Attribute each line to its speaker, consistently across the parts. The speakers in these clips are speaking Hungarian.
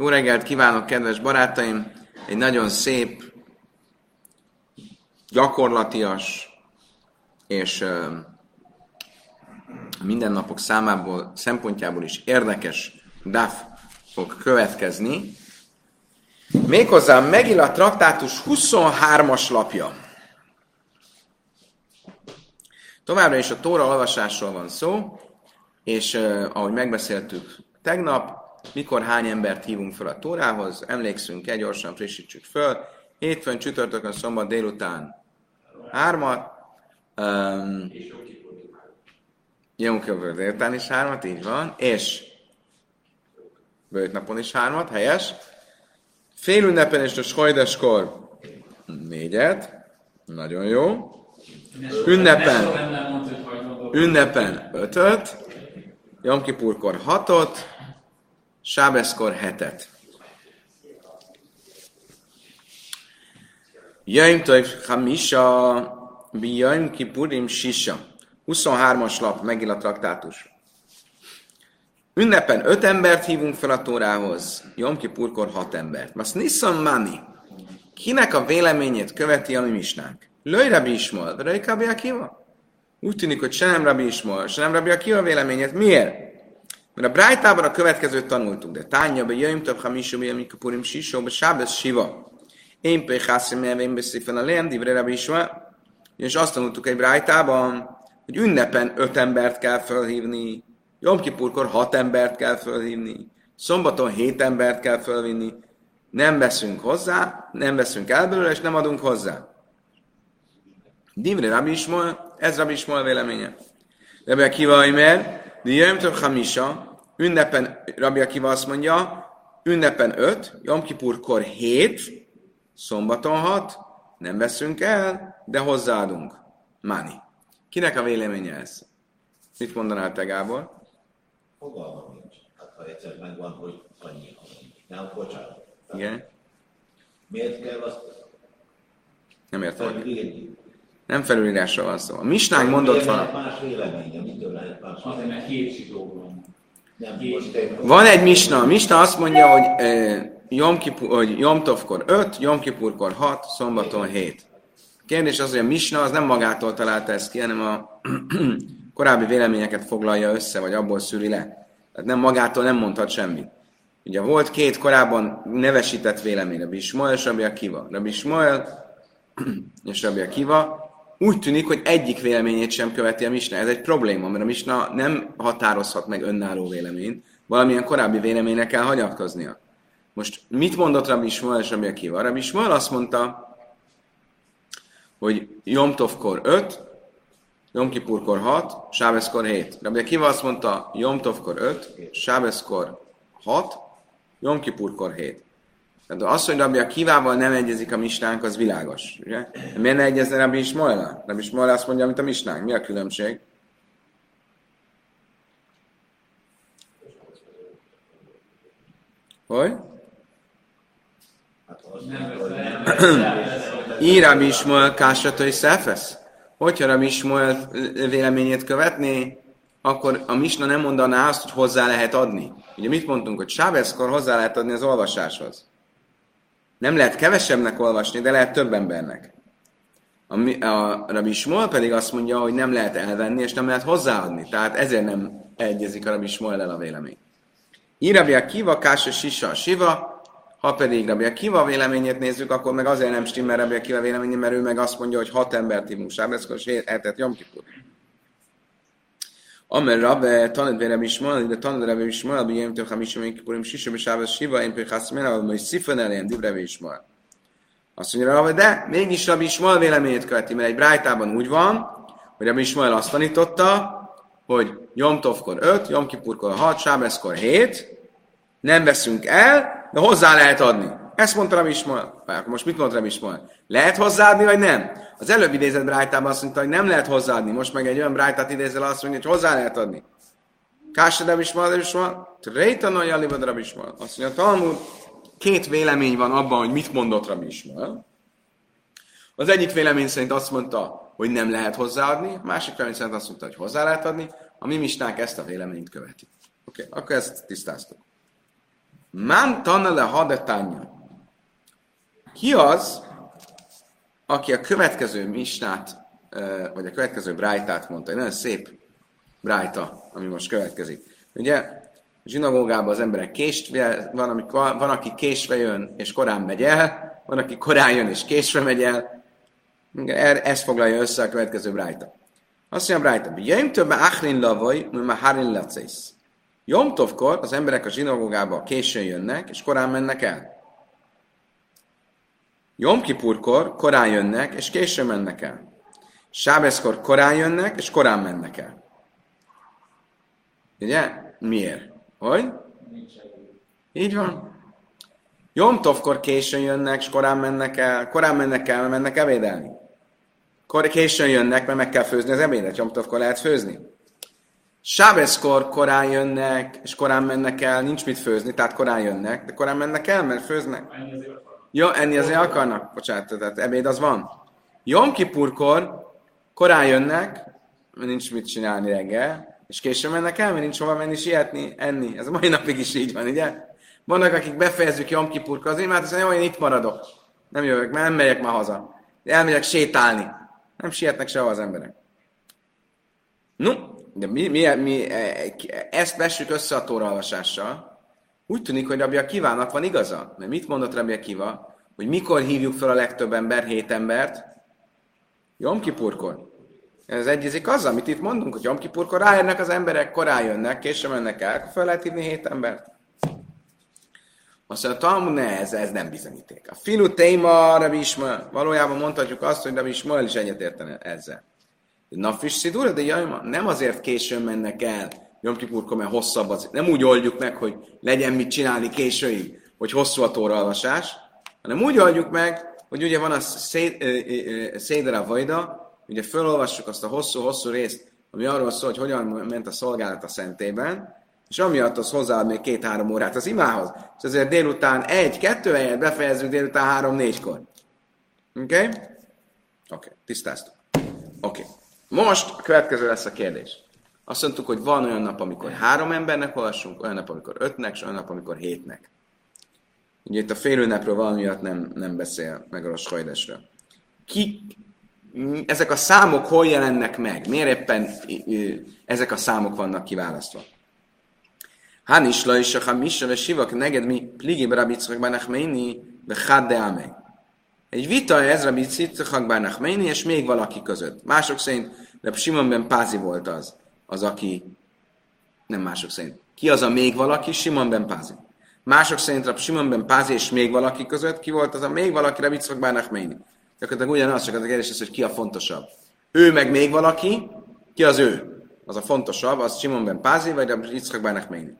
Speaker 1: Jó reggelt kívánok, kedves barátaim! Egy nagyon szép, gyakorlatias és mindennapok számából, szempontjából is érdekes DAF fog következni. Méghozzá megil a traktátus 23-as lapja. Továbbra is a Tóra olvasásról van szó, és ahogy megbeszéltük tegnap, mikor hány embert hívunk fel a Tórához, emlékszünk egy gyorsan frissítsük föl. Hétfőn, csütörtökön, szombat délután. Hármat, um, Jom délután is hármat, így van, és bőjt napon is hármat, helyes. Fél ünnepen és a sajdeskor négyet, nagyon jó. Ünnepen, ünnepen ötöt, Jom Kipurkor hatot, Sábeszkor hetet. Jaim Toj Hamisha, Jaim Kipurim Sisa. 23-as lap, megint a traktátus. Ünnepen öt embert hívunk fel a Tórához, Jom Kipurkor hat embert. Mas Nissan Mani. Kinek a véleményét követi a mi misnánk? Löj Rabbi Ismol, Röj Kabi Akiva? Úgy tűnik, hogy se nem Rabbi Ismol, se nem Rabbi Akiva véleményét. Miért? Mert a Brájtában a következőt tanultuk, de tánya be jöjjön több hamisó, mi amikor purim sisó, be sábesz siva. Én pe hászim elvén beszéfen a lém, divre rabbi És azt tanultuk egy Brájtában, hogy ünnepen öt embert kell felhívni, Jom Kipurkor hat embert kell felhívni, szombaton hét embert kell felvinni, nem veszünk hozzá, nem veszünk el belőle, és nem adunk hozzá. Divre Rabbi ez Rabbi Ismael véleménye. Rebbe Kiva mert de Jöjjön Hamisa, ünnepen, Rabbi Akiva azt mondja, ünnepen 5, Jom Kipurkor 7, szombaton 6, nem veszünk el, de hozzáadunk. Mani. Kinek a véleménye ez? Mit mondanál te, Gábor?
Speaker 2: Fogalmam nincs. Hát ha egyszer megvan, hogy annyi. Nem, bocsánat.
Speaker 1: Igen.
Speaker 2: Miért kell azt
Speaker 1: nem értem. Nem felülírásról van szó. A misnánk mondott van.
Speaker 2: Más véleménye, mitől lehet más Azért, mert két van.
Speaker 1: Van egy misna. A misna azt mondja, hogy, eh, Jom, Kipur, hogy Jom Tovkor 5, Jom Kipurkor 6, szombaton 7. Kérdés az, hogy a misna az nem magától találta ezt ki, hanem a korábbi véleményeket foglalja össze, vagy abból szűri le. Tehát nem magától nem mondhat semmit. Ugye volt két korábban nevesített vélemény, Rabbi Ismael és Rabbi Akiva. Rabbi Ismael és Rabbi Akiva úgy tűnik, hogy egyik véleményét sem követi a Misna. Ez egy probléma, mert a Misna nem határozhat meg önálló véleményt, valamilyen korábbi véleményre kell hagyatkoznia. Most mit mondott Rabbi Ismael és Rabbi Akiva? Rabbi Ismael azt mondta, hogy Jomtovkor 5, Jomkipurkor 6, Sábeszkor 7. Rabbi Akiva azt mondta, Jomtovkor 5, Sábeszkor 6, Jomkipurkor 7. Tehát az, hogy Rabbi Akivával nem egyezik a misnánk, az világos. Ugye? Miért ne egyezne Rabbi Ismaila? Rabbi Ismaila azt mondja, amit a misnánk. Mi a különbség? Hogy? Ír Rabbi Ismail Kássatai Szefesz? Hogyha Rabbi Ismail véleményét követné, akkor a misna nem mondaná azt, hogy hozzá lehet adni. Ugye mit mondtunk, hogy Sábeszkor hozzá lehet adni az olvasáshoz. Nem lehet kevesebbnek olvasni, de lehet több embernek. A, a Rabbi Smol pedig azt mondja, hogy nem lehet elvenni, és nem lehet hozzáadni. Tehát ezért nem egyezik a Rabbi Smol el a vélemény. Írabja kiva, kása, sisa, siva, ha pedig Rabbi Kiva véleményét nézzük, akkor meg azért nem stimmel Rabbi Kiva véleménye, mert ő meg azt mondja, hogy hat embert hívunk sábeszkor, és hetet Jom Kipur. Amer Rabbe, tanad Rabbi Ishmael, de tanad Rabbi Ishmael, bi Yom Tov Hamishim Yom Kippurim Shisha B'Shabbos Shiva, én pedig Haszmena, vagy majd Szifan elén, Div Rabbi Ishmael. Azt mondja Rabbe, de mégis Rabbi Ishmael véleményét követi, mert egy Brájtában úgy van, hogy Rabbi Ishmael azt tanította, hogy Yom Tovkor 5, Yom Kippurkor 6, Sábeszkor 7, nem veszünk el, de hozzá lehet adni. Ezt mondta Rabbi Ismael. Most mit mondta Rabbi? Lehet hozzáadni, vagy nem? Az előbb idézett Brájtában azt mondta, hogy nem lehet hozzáadni. Most meg egy olyan Brájtát idézel, azt mondja, hogy hozzá lehet adni. Kása Rabbi Ismael, Rabbi Ismael, Tréta Nagy Alibad Rabbi Ismael. Azt mondja, Talmud, két vélemény van abban, hogy mit mondott Rabbi. Az egyik vélemény szerint azt mondta, hogy nem lehet hozzáadni, a másik vélemény szerint azt mondta, hogy hozzá lehet adni. A mi misnánk ezt a véleményt követi. Oké, okay, akkor ezt tisztáztuk. Man tanele hadetánya. Ki az, aki a következő misnát, vagy a következő brájtát mondta, egy nagyon szép brájta, ami most következik. Ugye, zsinagógában az emberek késve, van, amikor, van, aki késve jön, és korán megy el, van, aki korán jön, és késve megy el. Er, ezt foglalja össze a következő brájta. Azt mondja a brájta, jöjjön többe achrin lavoj, mert harin lacész. Jomtovkor az emberek a zsinagógába későn jönnek, és korán mennek el. Jomkipurkor korán jönnek, és későn mennek el. Sábeszkor korán jönnek, és korán mennek el. Ugye? Miért? Hogy? Így van. Jomtovkor későn jönnek, és korán mennek el. Korán mennek el, mert mennek ebédelni. Kor későn jönnek, mert meg kell főzni az ebédet. Jomtovkor lehet főzni. Sábeszkor korán jönnek, és korán mennek el, nincs mit főzni, tehát korán jönnek, de korán mennek el, mert főznek. Jó, enni azért akarnak? Bocsánat, tehát ebéd az van. Jom Kipurkor korán jönnek, mert nincs mit csinálni reggel, és későn mennek el, mert nincs hova menni sietni, enni. Ez a mai napig is így van, ugye? Vannak, akik befejezzük Jom Kipurkor, azért mert azt mondja, én itt maradok. Nem jövök, mert nem megyek már haza. Elmegyek sétálni. Nem sietnek sehova az emberek. No, de mi, mi, mi ezt vessük össze a tóraolvasással. Úgy tűnik, hogy Rabbi Akivának van igaza. Mert mit mondott Rabbi Akiva? Hogy mikor hívjuk fel a legtöbb ember, hét embert? Jom. Ez egyezik azzal, amit itt mondunk, hogy Jom Kipurkor rájönnek az emberek, korán jönnek, később mennek el, akkor fel lehet hívni hét embert. Azt mondja, Talmud, ne, ez, ez nem bizonyíték. A filu téma, Rabbi Ismael, valójában mondhatjuk azt, hogy Rabbi Ismael is egyetértene ezzel. Napfis szidúra, de jaj, nem azért későn mennek el, Jom Kipurkor, mert hosszabb az. Nem úgy oldjuk meg, hogy legyen mit csinálni későig, hogy hosszú a tóraolvasás, hanem úgy oldjuk meg, hogy ugye van a Szédera Vajda, ugye felolvassuk azt a hosszú-hosszú részt, ami arról szól, hogy hogyan ment a szolgálat a szentében, és amiatt az hozzáad még két-három órát az imához. És azért délután egy-kettő helyet befejezzük délután három-négykor. Oké? Okay? Oké, okay, tisztáztuk. Oké. Okay. Most a következő lesz a kérdés. Azt mondtuk, hogy van olyan nap, amikor három embernek olvassunk, olyan nap, amikor ötnek, és olyan nap, amikor hétnek. Ugye itt a félőnapról valamiatt nem, nem beszél meg a Roshajdesről. Ki, ezek a számok hol jelennek meg? Miért éppen ezek a számok vannak kiválasztva? Hanis la is a misha ve sivak neged mi pligi brabitzrak banachmeini ve chad egy vita ez Rabbi Yitzchak Bar és még valaki között. Mások szerint de Simon Pázi volt az, az aki, nem mások szerint. Ki az a még valaki? Simon ben Pázi. Mások szerint Rab Simon ben Pázi és még valaki között, ki volt az a még valaki Rabbi Yitzchak Bar Nachmeni. Gyakorlatilag ugyanaz, csak az a kérdés az, hogy ki a fontosabb. Ő meg még valaki, ki az ő? Az a fontosabb, az Simon ben Pázi, vagy Rabbi Yitzchak Bar Nachmeni.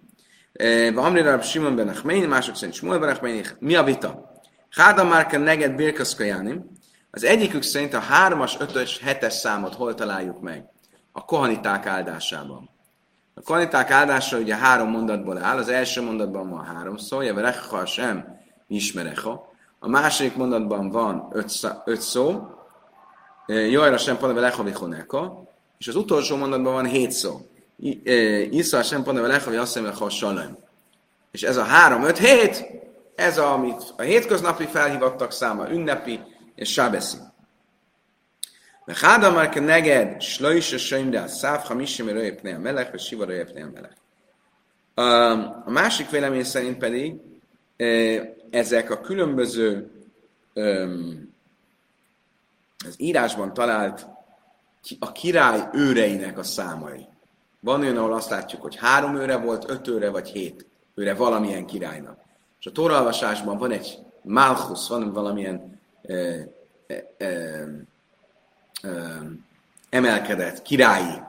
Speaker 1: Amri Rab Simon ben Nachmeni, mások szerint Shmuel ben Nachmeni. Mi a vita? Háda Márka neged Birkaszkajánim, az egyikük szerint a 3-as, 5-ös, 7-es számot hol találjuk meg? A kohaniták áldásában. A kohaniták áldása ugye három mondatból áll. Az első mondatban van három szó, jeve recha sem ismerecha. A második mondatban van öt, öt szó, Jajra sem panave lecha vichoneka, és az utolsó mondatban van hét szó. Isza sem panave lecha vichoneka, És ez a három, öt, hét, ez a, amit a hétköznapi felhívottak száma, ünnepi és sábeszi. Háda már ke neged, slajs a sönyre, száv, ha misimi röjepné a melech, vagy siva röjepné a melech. A másik vélemény szerint pedig ezek a különböző az írásban talált a király őreinek a számai. Van olyan, ahol azt látjuk, hogy három őre volt, öt őre vagy hét őre valamilyen királynak. És a tóralvasásban van egy Malchus, van valamilyen e, e, emelkedett királyi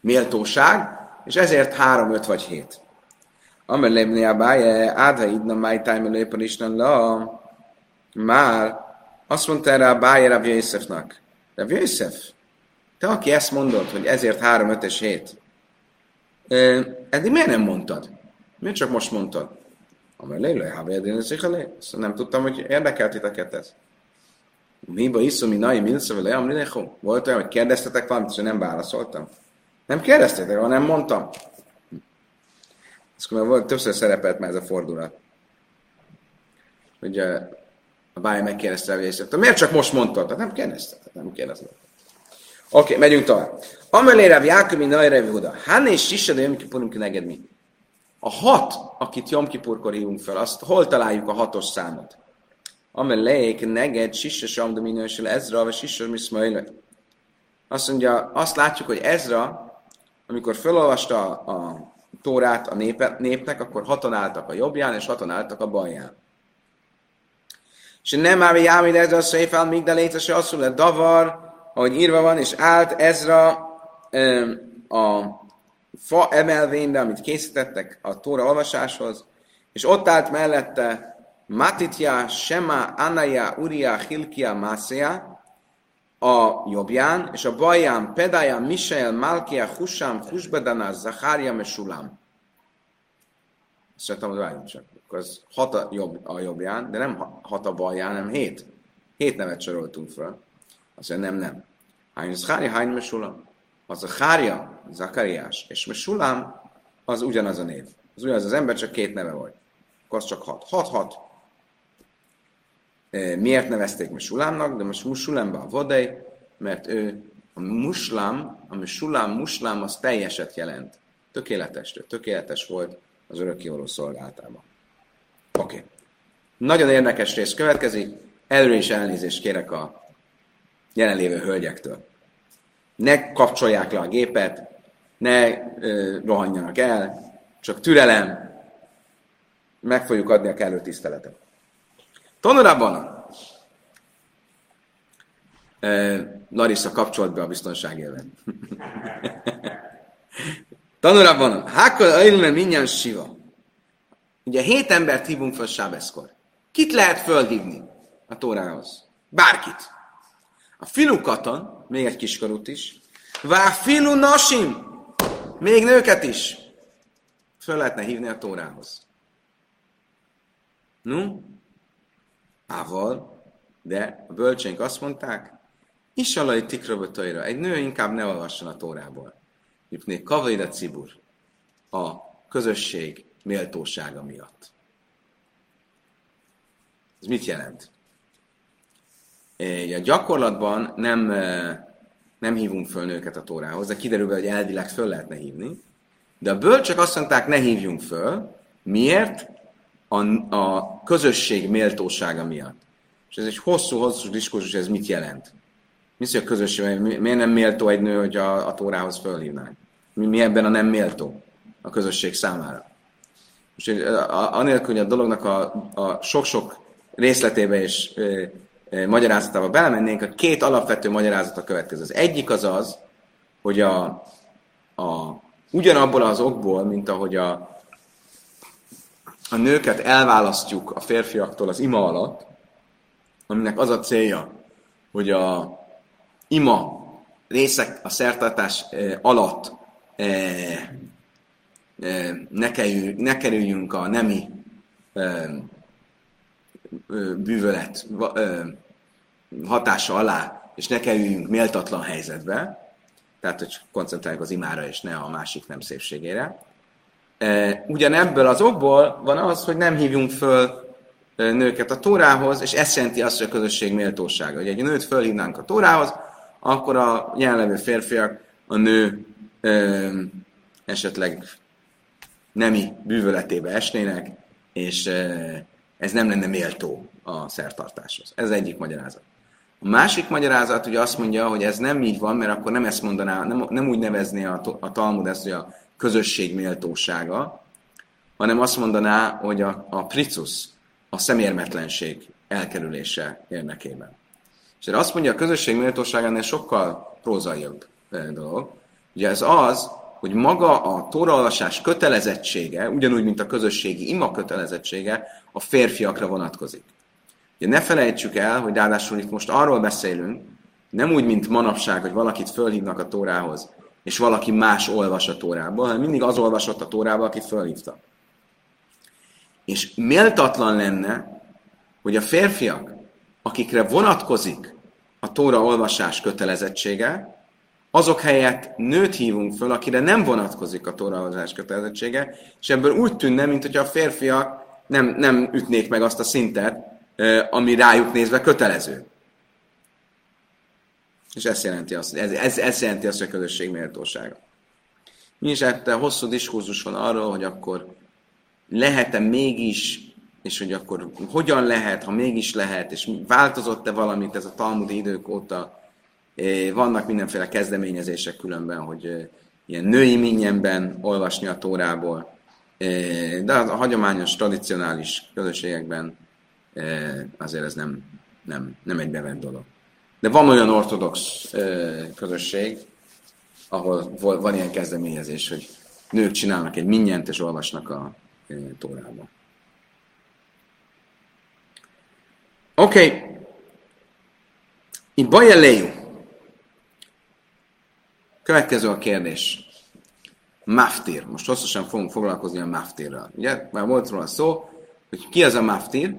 Speaker 1: méltóság, és ezért három, öt vagy hét. Amelébni a báje, ádha idna máj tájmelő éppen Isten la, már azt mondta erre a báje Rav Jöjszefnak. Rav Jöjszef, te aki ezt mondod, hogy ezért három, öt és hét, eddig miért nem mondtad? Miért csak most mondtad? Amely lélő, ha nem tudtam, hogy érdekelt titeket ez. Miba iszom, mi nai, milsza, vele, amrinecho. Volt olyan, hogy kérdeztetek valamit, és nem válaszoltam. Nem kérdeztetek, hanem mondtam. Ez már volt, többször szerepelt már ez a fordulat. Hogy a, a báj megkérdezte, hogy ezt, miért csak most mondtad? Tehát nem kérdezte, tehát nem kérdezte. Oké, okay, megyünk tovább. Amelé Rav Jákob, mint Nagy Rav Huda. És Sisad, Jom Kipurum neked mi? A hat, akit Jom Kipurkor hívunk fel, azt hol találjuk a hatos számot? Amelék neged Sisa Samdominősül Ezra, vagy Sisa Miszmailek. Azt mondja, azt látjuk, hogy Ezra, amikor felolvasta a Tórát a népe, népnek, akkor hatan álltak a jobbján, és hatan álltak a balján. És nem áll jámid Ezra, Széfál, Migdaléta, se asszul le davar, ahogy írva van, és állt Ezra a fa emelvényre, amit készítettek a Tóra olvasáshoz, és ott állt mellette Matitya, Shema, Anaya, Uriya, Hilkia, Mászia, a jobbján, és a balján Pedája, Misael, Malkia, Husam, Husbedana, Zacharia, Mesulam. Szeretem, hogy várjunk csak. Az hat a, jobb, a jobbján, de nem hat a balján, hanem hét. Hét nevet soroltunk fel. Azt mondja, nem, nem. Hány Zacharia, hány Mesulam. Az a Zacharia, Zakariás, és Mesulam, az ugyanaz a név. Az ugyanaz az ember, csak két neve volt. Akkor az csak hat. Hat-hat. Miért nevezték Mesulámnak, de most Musulámba a vodai, mert ő a muslám, ami sulám, muslám, az teljeset jelent. Tökéletes, tökéletes volt az örökkévaló szolgálatában. Oké. Okay. Nagyon érdekes rész következik. Előre is elnézést kérek a jelenlévő hölgyektől. Ne kapcsolják le a gépet, ne ö, rohanjanak el, csak türelem, meg fogjuk adni a kellő tiszteletet. Tanulában Larissa kapcsolt be a biztonságélven. Tanulában, hákkal ajlően mindjárt siva. Ugye hét embert hívunk fel Sábeszkor. Kit lehet fölhívni a Tórához? Bárkit. A filu katan, még egy kiskorút is, vá filu nasim, még nőket is föl lehetne hívni a Tórához. No, Ával, de a bölcsénk azt mondták, is alai tikrabotaira, egy nő inkább ne olvasson a tórából. Mipné kavaida cibur, a közösség méltósága miatt. Ez mit jelent? A gyakorlatban nem, nem hívunk föl nőket a tórához, de kiderül, hogy elvileg föl lehetne hívni. De a bölcsök azt mondták, ne hívjunk föl. Miért? A, a közösség méltósága miatt. És ez egy hosszú-hosszú diskurzus, ez mit jelent? Mi a közösség, miért nem méltó egy nő, hogy a, a tórához fölhívnánk? Mi, mi ebben a nem méltó a közösség számára? És anélkül, hogy a dolognak a, a sok-sok részletébe és e, e, magyarázatába belemennénk, a két alapvető magyarázat a következő. Az egyik az az, hogy a, a, ugyanabból az okból, mint ahogy a, a nőket elválasztjuk a férfiaktól az ima alatt, aminek az a célja, hogy a ima részek a szertartás eh, alatt eh, eh, ne, kerüljünk, a nemi bűvölet hatása alá, és ne kerüljünk méltatlan helyzetbe, tehát hogy koncentráljuk az imára, és ne a másik nem szépségére. Ugyanebből az okból van az, hogy nem hívjunk föl nőket a tórához, és ez jelenti azt, hogy a közösség méltósága. Hogy egy nőt fölhívnánk a tórához, akkor a jelenlevő férfiak a nő ö, esetleg nemi bűvöletébe esnének, és ö, ez nem lenne méltó a szertartáshoz. Ez egyik magyarázat. A másik magyarázat ugye azt mondja, hogy ez nem így van, mert akkor nem ezt mondaná, nem, nem úgy nevezné a, a Talmud ezt, hogy a közösség méltósága, hanem azt mondaná, hogy a, a pricus, a szemérmetlenség elkerülése érdekében. És azt mondja, a közösség méltósága ennél sokkal prózaiabb eh, dolog. Ugye ez az, hogy maga a tóraolvasás kötelezettsége, ugyanúgy, mint a közösségi ima kötelezettsége, a férfiakra vonatkozik. Ugye ne felejtsük el, hogy ráadásul itt most arról beszélünk, nem úgy, mint manapság, hogy valakit fölhívnak a tórához, és valaki más olvas a tórából, hanem mindig az olvasott a tórába, akit fölhívta. És méltatlan lenne, hogy a férfiak, akikre vonatkozik a tóra olvasás kötelezettsége, azok helyett nőt hívunk föl, akire nem vonatkozik a tóraolvasás kötelezettsége, és ebből úgy tűnne, mint hogyha a férfiak nem, nem ütnék meg azt a szintet, ami rájuk nézve kötelező. És ez jelenti azt, ez, ez, ez jelenti azt, hogy a közösség méltósága. Mi hát hosszú diskurzus van arról, hogy akkor lehet-e mégis, és hogy akkor hogyan lehet, ha mégis lehet, és változott-e valamit ez a talmudi idők óta. Vannak mindenféle kezdeményezések különben, hogy ilyen női minnyenben olvasni a tórából, de a hagyományos, tradicionális közösségekben azért ez nem, nem, nem egy bevett dolog. De van olyan ortodox közösség, ahol van ilyen kezdeményezés, hogy nők csinálnak egy minnyent, és olvasnak a tórába. Oké. Okay. Itt baja Következő a kérdés. Maftir. Most hosszasan fogunk foglalkozni a maftirral. Ugye, már volt róla szó, hogy ki az a maftir?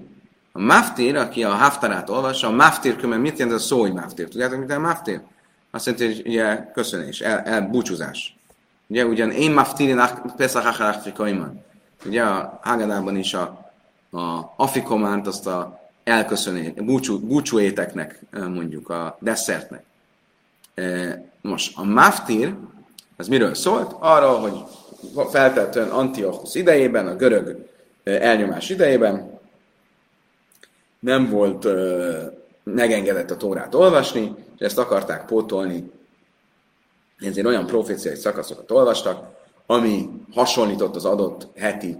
Speaker 1: A maftir, aki a haftarát olvassa, a maftir kömmel mit jelent a szó, hogy maftir? Tudjátok, mit a maftir? Azt jelenti, hogy ugye köszönés, el, búcsúzás. Ugye, ugyan én maftirin Pesach Acharachfikaiman. Ugye a Hagadában is a, a afikománt, azt a elköszönés, búcsú, búcsúéteknek mondjuk, a desszertnek. Most a maftir, az miről szólt? Arra, hogy feltétlenül Antiochus idejében, a görög elnyomás idejében nem volt megengedett a Tórát olvasni, és ezt akarták pótolni, ezért olyan proféciai szakaszokat olvastak, ami hasonlított az adott heti,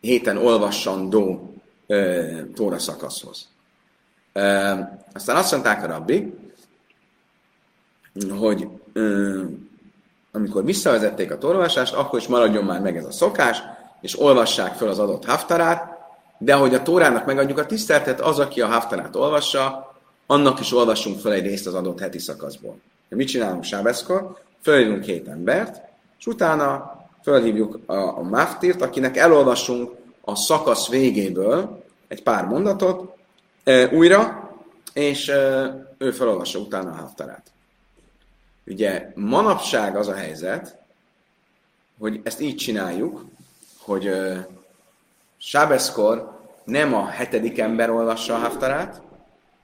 Speaker 1: héten olvassandó e, Tóra szakaszhoz. E, aztán azt mondták a rabbi, hogy e, amikor visszavezették a torolvasást, akkor is maradjon már meg ez a szokás, és olvassák fel az adott haftarát, de hogy a Tórának megadjuk a tiszteltet, az, aki a haftarát olvassa, annak is olvassunk fel egy részt az adott heti szakaszból. Mit csinálunk Sábeszkor? Fölhívunk két embert, és utána fölhívjuk a, a Maftirt, akinek elolvasunk a szakasz végéből egy pár mondatot e, újra, és e, ő felolvassa utána a haftarát. Ugye manapság az a helyzet, hogy ezt így csináljuk, hogy e, Sábeszkor nem a hetedik ember olvassa a haftarát,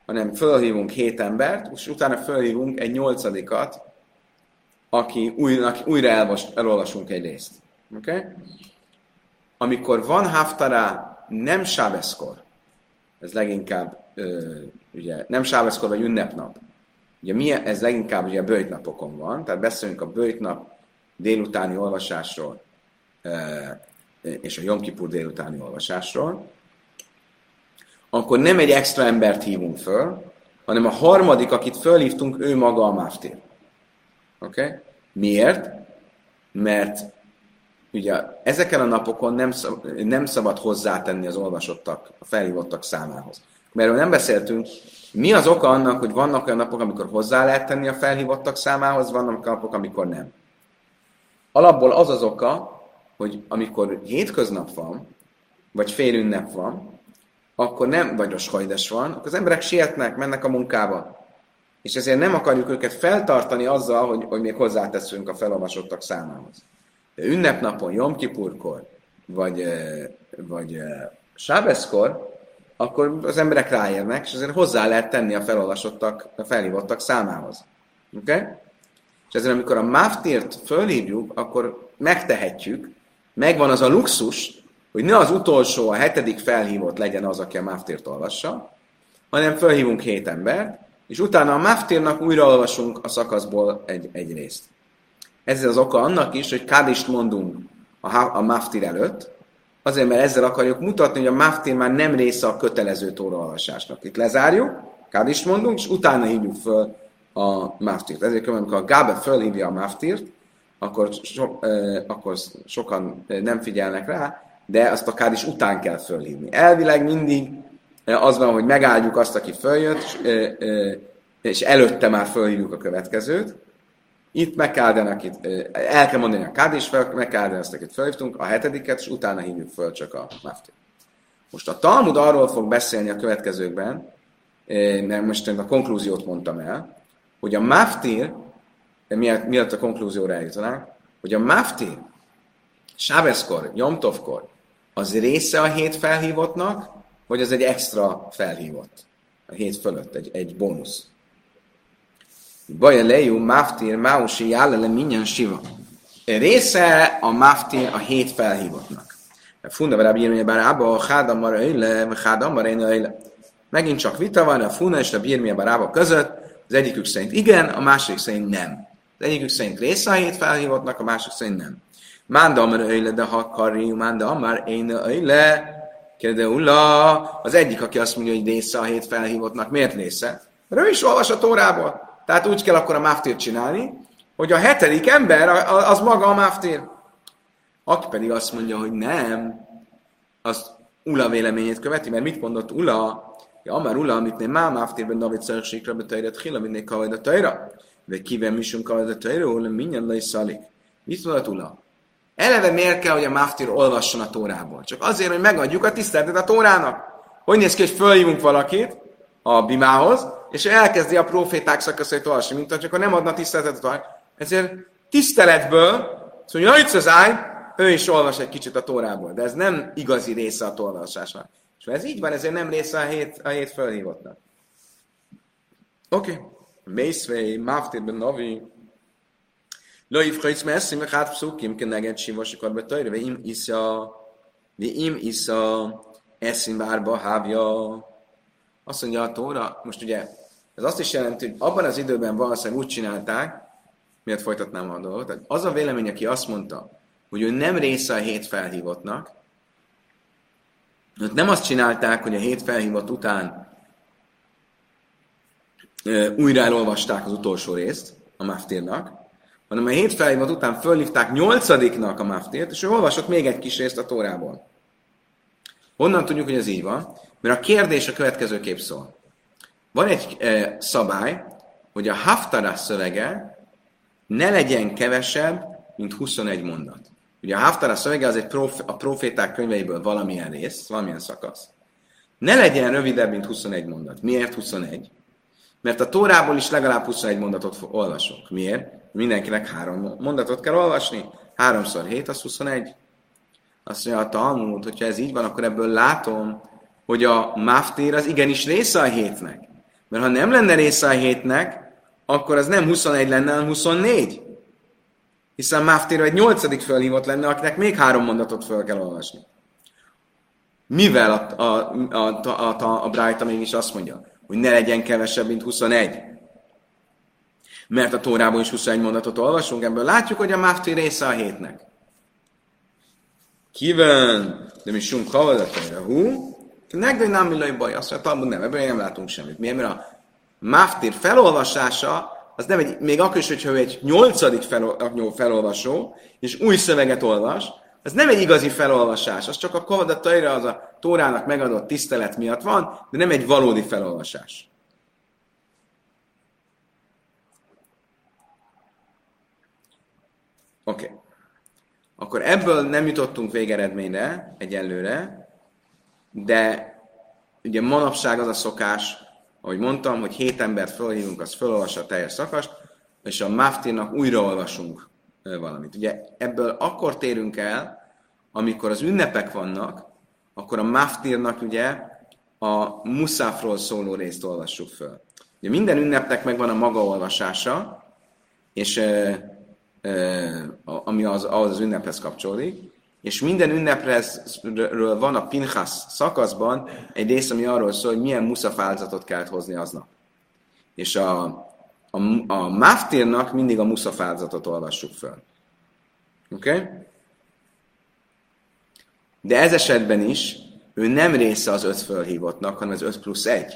Speaker 1: hanem fölhívunk hét embert, és utána fölhívunk egy nyolcadikat, aki újra, újra elvas, elolvasunk egy részt. Okay? Amikor van haftara nem sábeszkor, ez leginkább ö, ugye, nem sábeszkor vagy ünnepnap, ugye mi, ez leginkább ugye a bőjtnapokon van, tehát beszélünk a bőjtnap délutáni olvasásról, és a Jom Kippur délutáni olvasásról, akkor nem egy extra embert hívunk föl, hanem a harmadik, akit fölhívtunk, ő maga a máftér. Oké? Okay? Miért? Mert ugye ezeken a napokon nem, szab, nem szabad hozzátenni az olvasottak, a felhívottak számához. Mert nem beszéltünk, mi az oka annak, hogy vannak olyan napok, amikor hozzá lehet tenni a felhívottak számához, vannak napok, amikor nem. Alapból az az oka, hogy amikor hétköznap van, vagy fél ünnep van, akkor nem, vagy a van, akkor az emberek sietnek, mennek a munkába. És ezért nem akarjuk őket feltartani azzal, hogy, hogy még hozzáteszünk a felolvasottak számához. De ünnepnapon, Jomkipurkor, vagy, vagy Sábeszkor, akkor az emberek ráérnek, és ezért hozzá lehet tenni a felolvasottak, a felhívottak számához. Oké? Okay? És ezért, amikor a máftírt fölhívjuk, akkor megtehetjük, megvan az a luxus, hogy ne az utolsó, a hetedik felhívott legyen az, aki a máftírt olvassa, hanem fölhívunk hét embert, és utána a máftírnak újra olvasunk a szakaszból egy, egy részt. Ez az oka annak is, hogy kádist mondunk a, a máftír előtt, azért, mert ezzel akarjuk mutatni, hogy a máftír már nem része a kötelező olvasásnak. Itt lezárjuk, kádist mondunk, és utána hívjuk föl a máftírt. Ezért, amikor a Gábe fölhívja a máftírt, akkor, so, akkor sokan nem figyelnek rá, de azt a kádis után kell fölhívni. Elvileg mindig az van, hogy megáldjuk azt, aki följött, és, és előtte már fölhívjuk a következőt. Itt meg kell akit, el kell mondani a kádis, meg kell azt, akit fölhívtunk, a hetediket, és utána hívjuk föl csak a maftir. Most a Talmud arról fog beszélni a következőkben, mert most a konklúziót mondtam el, hogy a maftir miatt, miatt a konklúzióra eljutanánk, hogy a maftir, Sábeszkor, Jomtovkor, az része a hét felhívottnak, vagy az egy extra felhívott? A hét fölött, egy, egy bónusz. Baja lejú, maftir, mausi, jálele, minyan siva. Része a maftir a hét felhívottnak. Funda vele bírni bár ába, hádamar öyle, hádamar én öyle. Megint csak vita van a Funa és a Birmia Barába között, az egyikük szerint igen, a másik szerint nem. Az egyikük szerint része felhívottnak, a másik szerint nem. Mánda amar öyle, de ha karri, mánda amar én öyle, Kedeula, az egyik, aki azt mondja, hogy része a hét felhívottnak, miért része? Mert ő is olvas a Tórából. Tehát úgy kell akkor a máftírt csinálni, hogy a hetedik ember az maga a máftír. Aki pedig azt mondja, hogy nem, az Ula véleményét követi, mert mit mondott Ula? Ja, amár Ula, amit nem má máftírben David szerzsékre betajrat, hila minnék kavajd a tajra, hol minden le is szalik. Mit mondott Ula? Eleve miért kell, hogy a máftír olvasson a tórából? Csak azért, hogy megadjuk a tiszteletet a tórának. Hogy néz ki, hogy fölhívunk valakit a bimához, és elkezdi a proféták szakaszait olvasni, mint csak nem adna tiszteletet a tórának. Ezért tiszteletből, szóval hogy az áj, ő is olvas egy kicsit a tórából, de ez nem igazi része a tolvasásnak. És ez így van, ezért nem része a hét, a hét fölhívottnak. Oké. Okay. Mészvei, Maftir Novi, לא יבחץ מעשרים ואחת פסוקים כנגד שבעה שקור בתוירה, ואם איסה, ואם איסה eszim várba hávja. Azt mondja a Tóra, most ugye ez azt is jelenti, hogy abban az időben valószínűleg úgy csinálták, miért folytatnám a dolgot, tehát az a vélemény, aki azt mondta, hogy ő nem része a hét felhívottnak, ott nem azt csinálták, hogy a hét felhívott után újra elolvasták az utolsó részt a Maftírnak, hanem a hét felhívott után fölhívták nyolcadiknak a Maftírt, és ő olvasott még egy kis részt a Tórából. Honnan tudjuk, hogy ez így van? Mert a kérdés a következő kép szól. Van egy e, szabály, hogy a Haftarah szövege ne legyen kevesebb, mint 21 mondat. Ugye a Haftarah szövege az egy prof, a proféták könyveiből valamilyen rész, valamilyen szakasz. Ne legyen rövidebb, mint 21 mondat. Miért 21? Mert a Tórából is legalább 21 mondatot olvasok. Miért? Mindenkinek három mondatot kell olvasni. Háromszor hét, az 21. Azt mondja a Talmud, hogyha ez így van, akkor ebből látom, hogy a maftér az igenis része a hétnek. Mert ha nem lenne része a hétnek, akkor az nem 21 lenne, hanem 24. Hiszen Maftér egy nyolcadik fölhívott lenne, akinek még három mondatot föl kell olvasni. Mivel a, a, a, a, a, a Brighton mégis azt mondja, hogy ne legyen kevesebb, mint 21. Mert a Tórában is 21 mondatot olvasunk, ebből látjuk, hogy a Mafti része a hétnek. Kiven, de mi sunk havadatanyra, hú, nekdő nem millai baj, azt mondja, Talmud nem, ebből nem látunk semmit. Miért? Mert a Maftir felolvasása, az nem egy, még akkor is, hogyha ő egy nyolcadik felolvasó, és új szöveget olvas, ez nem egy igazi felolvasás, az csak a Kohadat az a Tórának megadott tisztelet miatt van, de nem egy valódi felolvasás. Oké. Okay. Akkor ebből nem jutottunk végeredményre egyelőre, de ugye manapság az a szokás, ahogy mondtam, hogy hét embert fölhívunk, az fölolvassa a teljes szakast, és a Maftirnak újraolvasunk valamit. Ugye ebből akkor térünk el, amikor az ünnepek vannak, akkor a Maftirnak ugye a Muszáfról szóló részt olvassuk föl. Ugye minden ünnepnek megvan a maga olvasása, és e, e, ami az, az ünnephez kapcsolódik, és minden ünnepről van a Pinchas szakaszban egy rész, ami arról szól, hogy milyen muszafálzatot kell hozni aznap. És a, a, a Maftirnak mindig a muszafálzatot olvassuk föl. Oké? Okay? De ez esetben is ő nem része az öt fölhívottnak, hanem az öt plusz egy.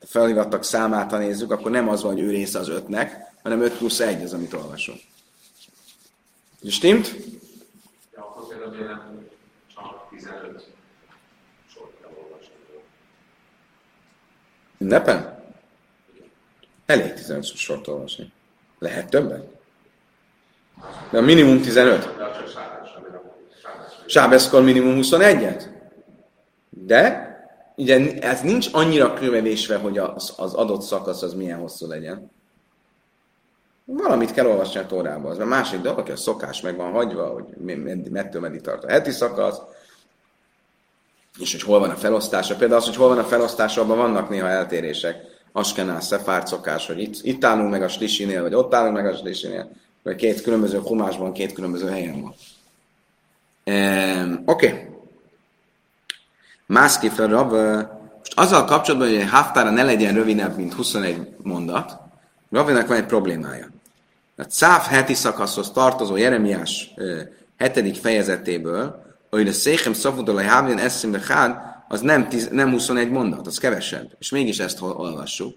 Speaker 1: Ha felhívottak számát, ha nézzük, akkor nem az van, hogy ő része az ötnek, hanem öt plusz egy az, amit olvasunk. Stimmt? Ja, akkor például csak 15 sort kell olvasni. Ünnepen? Elég 15 sort olvasni. Lehet többet? De a minimum 15. Sábeszkor minimum 21-et. De ugye ez nincs annyira körülvevésve, hogy az, az adott szakasz az milyen hosszú legyen. Valamit kell olvasni a Tórába. Az a másik dolog, aki a szokás meg van hagyva, hogy mettől meddig tart a heti szakasz, és hogy hol van a felosztása. Például az, hogy hol van a felosztása, abban vannak néha eltérések. Askenál, szefárt szokás, hogy itt, itt állunk meg a slisinél, vagy ott állunk meg a slisinél, vagy két különböző humásban, két különböző helyen van. Um, Oké. Okay. Rav, most azzal kapcsolatban, hogy egy haftára ne legyen rövidebb, mint 21 mondat, Ravinak van egy problémája. A Cáv heti szakaszhoz tartozó Jeremiás hetedik fejezetéből, hogy a Széchem Szafudolaj Hávlin Eszimbe Hád, az nem, tiz, nem 21 mondat, az kevesebb. És mégis ezt olvassuk.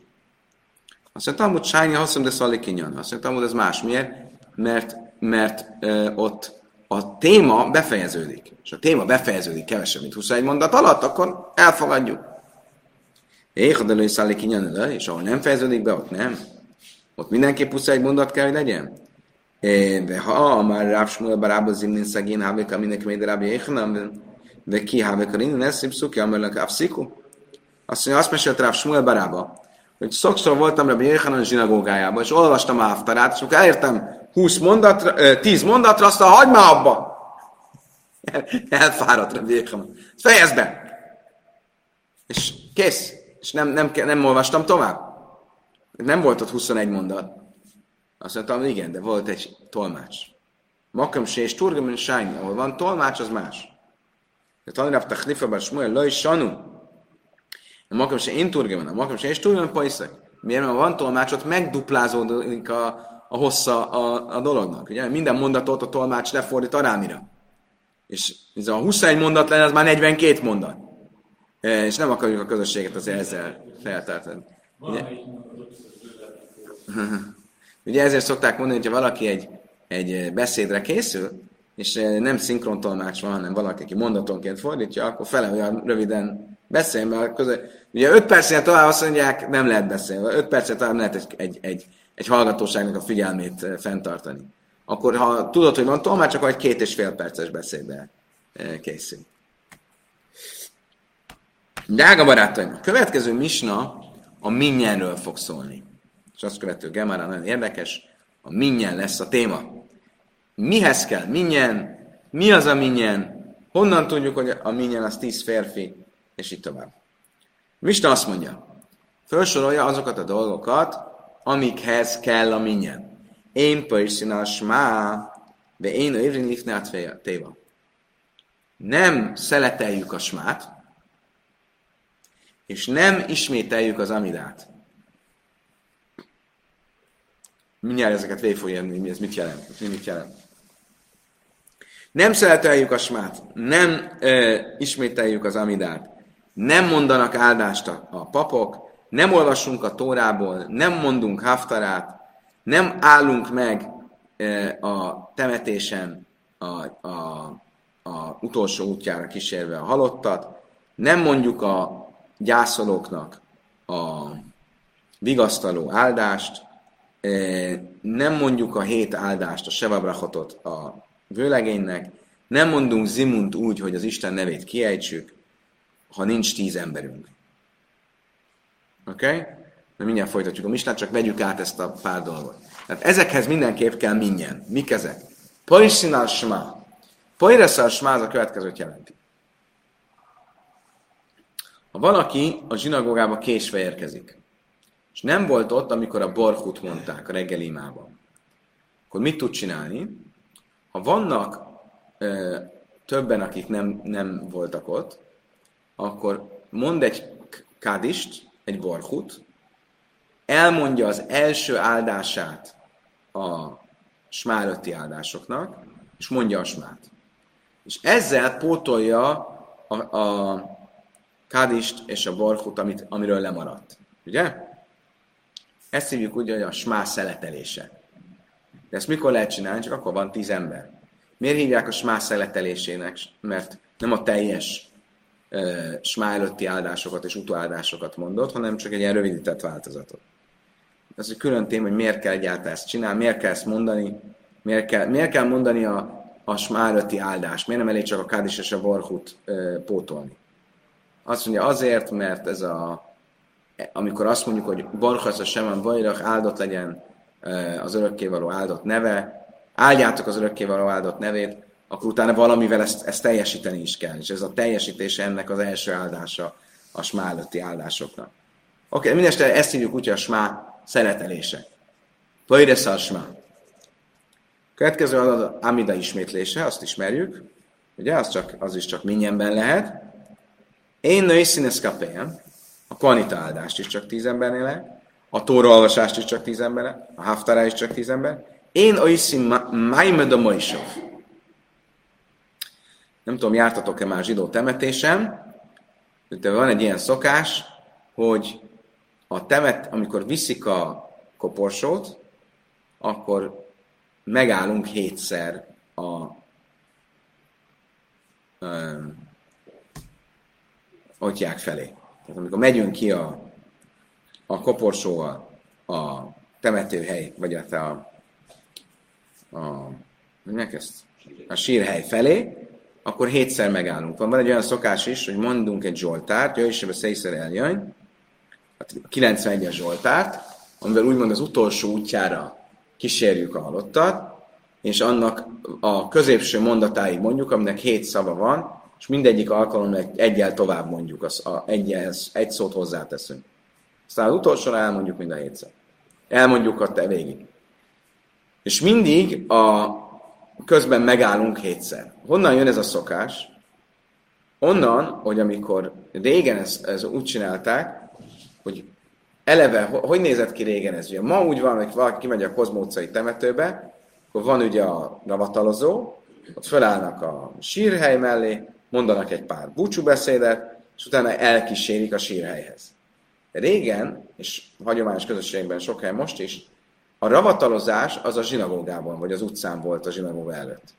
Speaker 1: Azt mondja, Talmud Sányi haszom, de Szali kinyan. Azt mondja, Talmud ez más. Miért? Mert, mert ö, ott a téma befejeződik. És a téma befejeződik kevesebb, mint 21 mondat alatt, akkor elfogadjuk. Éhadelői Szali kinyan, és ahol nem fejeződik be, ott nem. Ott mindenképp 21 mondat kell, hogy legyen. De ha már Ráv Shmuel barába zimnin szegén háveka mindenki még rábja échanam, de ki háveka rinnin eszim szuki, amelnek Avsziku. Azt mondja, azt mesélt Ráv Shmuel barába, hogy sokszor voltam Rabbi Jéhanan zsinagógájában, és olvastam a haftarát, és akkor elértem 20 mondatra, 10 mondatra, aztán hagyd már abba! Elfáradt Rabbi Jéhanan. Fejezd be! És kész. És nem, nem, nem olvastam tovább. Nem volt ott 21 mondat. Azt mondtam, igen, de volt egy tolmács. Makam és turgamen sájni, ahol van tolmács, az más. De tanulap tachlifa smuel loj sanu. A makam se én turgamen, a makam se és turgamen pajszak. Miért? Mert van tolmács, ott megduplázódik a, a hossza a, a dolognak. Ugye? Minden mondatot a tolmács lefordít arámira. És ez a 21 mondat lenne, az már 42 mondat. E, és nem akarjuk a közösséget azért ezzel feltartani. Ugye? Ugye ezért szokták mondani, hogy ha valaki egy, egy beszédre készül, és nem szinkrontolmács van, hanem valaki, aki mondatonként fordítja, akkor fele olyan röviden beszél, mert közül, ugye 5 percnél tovább azt mondják, nem lehet beszélni, 5 percnél tovább nem lehet egy, egy, egy, egy hallgatóságnak a figyelmét eh, fenntartani. Akkor, ha tudod, hogy van tolmács, akkor egy két és fél perces beszédbe eh, készül. Drága barátaim, a következő misna a minnyenről fog szólni és azt követő Gemara nagyon érdekes, a minnyen lesz a téma. Mihez kell minnyen? Mi az a minnyen? Honnan tudjuk, hogy a minnyen az tíz férfi? És így tovább. Mista azt mondja, felsorolja azokat a dolgokat, amikhez kell a minnyen. Én a smá, de én évrin lifnát téva. Nem szeleteljük a smát, és nem ismételjük az amidát. Mindjárt ezeket végig fogja jönni, ez mit jelent. Ez mit jelent. Nem szereteljük a smát, nem ö, ismételjük az amidát, nem mondanak áldást a papok, nem olvasunk a tórából, nem mondunk haftarát, nem állunk meg ö, a temetésen a, a, a utolsó útjára kísérve a halottat, nem mondjuk a gyászolóknak a vigasztaló áldást, nem mondjuk a hét áldást, a Sevabrachotot a vőlegénynek, nem mondunk Zimunt úgy, hogy az Isten nevét kiejtsük, ha nincs tíz emberünk. Oké? Okay? Na mindjárt folytatjuk a mistát, csak vegyük át ezt a pár dolgot. Tehát ezekhez mindenképp kell minden. Mik ezek? Poisinal sma. Poireszal sma az a következőt jelenti. Ha valaki a zsinagógába késve érkezik, és nem volt ott, amikor a barhut mondták a reggeli imában, akkor mit tud csinálni? Ha vannak ö, többen, akik nem, nem voltak ott, akkor mond egy kádist, egy barhut, elmondja az első áldását a smálötti áldásoknak, és mondja a smát. És ezzel pótolja a, a kádist és a barhut, amit, amiről lemaradt. Ugye? Ezt hívjuk úgy, hogy a smá szeletelése. De ezt mikor lehet csinálni? Csak akkor van tíz ember. Miért hívják a smá szeletelésének? Mert nem a teljes smá áldásokat és utóáldásokat mondott, hanem csak egy ilyen rövidített változatot. Ez egy külön téma, hogy miért kell egyáltalán ezt csinálni, miért kell ezt mondani, miért kell, miért kell mondani a, a smá áldást, miért nem elég csak a kádis és a borhut uh, pótolni. Azt mondja azért, mert ez a amikor azt mondjuk, hogy Barchasz a Semen Vajrach áldott legyen az örökkévaló áldott neve, áldjátok az örökkévaló áldott nevét, akkor utána valamivel ezt, ezt teljesíteni is kell. És ez a teljesítése ennek az első áldása a smá előtti áldásoknak. Oké, okay, mindeste ezt hívjuk úgy, a smá szeretelése. Pöjresz a smá. Következő az Amida ismétlése, azt ismerjük. Ugye, az, csak, az is csak minnyenben lehet. Én női színeszkapéjem, a kanita áldást is csak tíz embernél lehet, a tóra olvasást is csak tíz ember, a haftará is csak tíz ember. Én oiszi májmed a moisov. Nem tudom, jártatok-e már zsidó temetésen, de van egy ilyen szokás, hogy a temet, amikor viszik a koporsót, akkor megállunk hétszer a atyák felé. Tehát amikor megyünk ki a, a koporsóval a temetőhely, vagy hát a, a, a, ezt? a sírhely felé, akkor hétszer megállunk. Van, van egy olyan szokás is, hogy mondunk egy zsoltárt, jöjj is, szélszer eljön, a 91-es zsoltárt, amivel úgymond az utolsó útjára kísérjük a halottat, és annak a középső mondatáig mondjuk, aminek hét szava van, és mindegyik alkalommal egy, egyel tovább mondjuk, az, a, egyhez, egy szót hozzáteszünk. Aztán az utolsóra elmondjuk mind a hétszer. Elmondjuk a te végig. És mindig a közben megállunk hétszer. Honnan jön ez a szokás? Onnan, hogy amikor régen ezt, ezt úgy csinálták, hogy eleve, hogy nézett ki régen ez? Ugye ma úgy van, hogy valaki kimegy a kozmócai temetőbe, akkor van ugye a ravatalozó, ott fölállnak a sírhely mellé, mondanak egy pár búcsúbeszédet, és utána elkísérik a sírhelyhez. Régen, és hagyományos közösségben sok hely most is, a ravatalozás az a zsinagógában, vagy az utcán volt a zsinagóga előtt.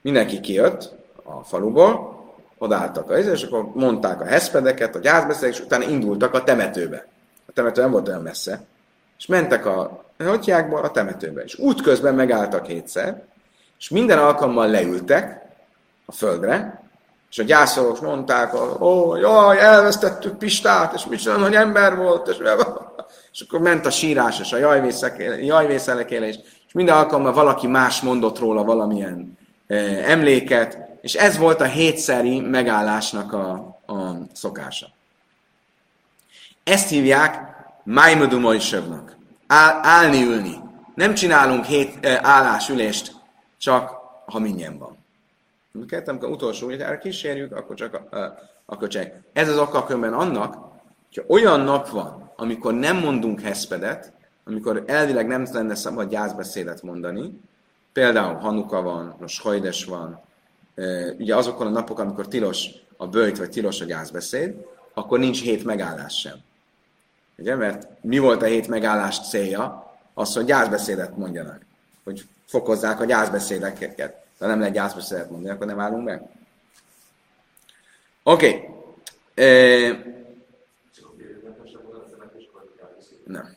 Speaker 1: Mindenki kijött a faluból, odálltak a és akkor mondták a heszpedeket, a gyászbeszédek, és utána indultak a temetőbe. A temető nem volt olyan messze. És mentek a hatjákba a temetőbe. És útközben megálltak hétszer, és minden alkalommal leültek a földre, és a gyászolók mondták, ó, jaj, elvesztettük Pistát, és mit csinálom, hogy ember volt, és, és akkor ment a sírás, és a jajvészelekélés, és minden alkalommal valaki más mondott róla valamilyen e, emléket, és ez volt a hétszeri megállásnak a, a szokása. Ezt hívják Maimudu Moisevnak. Áll, állni, ülni. Nem csinálunk hét e, állásülést, csak ha minnyen van. Amiket, amikor utolsó újjára kísérjük, akkor csak, uh, akkor csak. Ez az oka annak, hogyha olyan nap van, amikor nem mondunk heszpedet, amikor elvileg nem lenne szabad gyászbeszédet mondani, például Hanuka van, most Hajdes van, ugye azokon a napok, amikor tilos a bőjt, vagy tilos a gyászbeszéd, akkor nincs hét megállás sem. Ugye, mert mi volt a hét megállás célja? Az, hogy gyászbeszédet mondjanak. Hogy fokozzák a gyászbeszédeket. Ha nem lehet gyászbeszédet mondani, akkor nem állunk meg. Oké. Okay. Nem.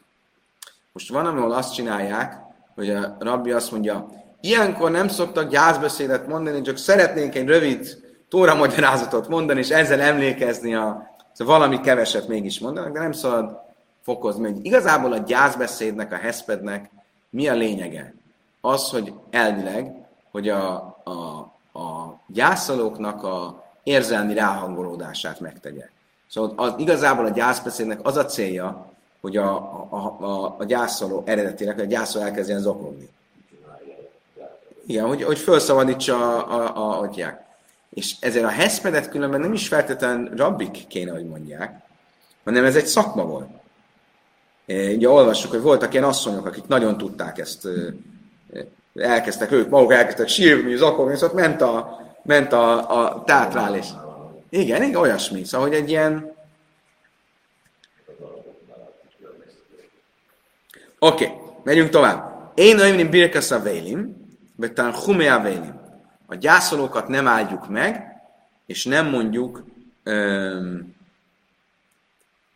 Speaker 1: Most van, ahol azt csinálják, hogy a rabbi azt mondja, ilyenkor nem szoktak gyászbeszédet mondani, csak szeretnénk egy rövid tóra magyarázatot mondani, és ezzel emlékezni a... Szóval valami keveset mégis mondanak, de nem szabad fokozni. Hogy igazából a gyászbeszédnek, a heszpednek mi a lényege? Az, hogy elvileg hogy a, a, a gyászolóknak a érzelmi ráhangolódását megtegye. Szóval az, igazából a gyászbeszédnek az a célja, hogy a, a, a, a gyászoló eredetileg, a gyászoló elkezdjen zokogni. Igen, hogy, hogy felszabadítsa a, a, a, a És ezért a heszpedet különben nem is feltétlenül rabbik kéne, hogy mondják, hanem ez egy szakma volt. Ugye olvassuk, hogy voltak ilyen asszonyok, akik nagyon tudták ezt elkezdtek ők maguk, elkezdtek sírni, zakogni, szóval ment a, ment a, a tátrálés. Igen, igen, olyasmi. Szóval, hogy egy ilyen... Oké, okay, megyünk tovább. Én olyan birkasz a vélim, vagy talán humea vélim. A gyászolókat nem áldjuk meg, és nem mondjuk öm,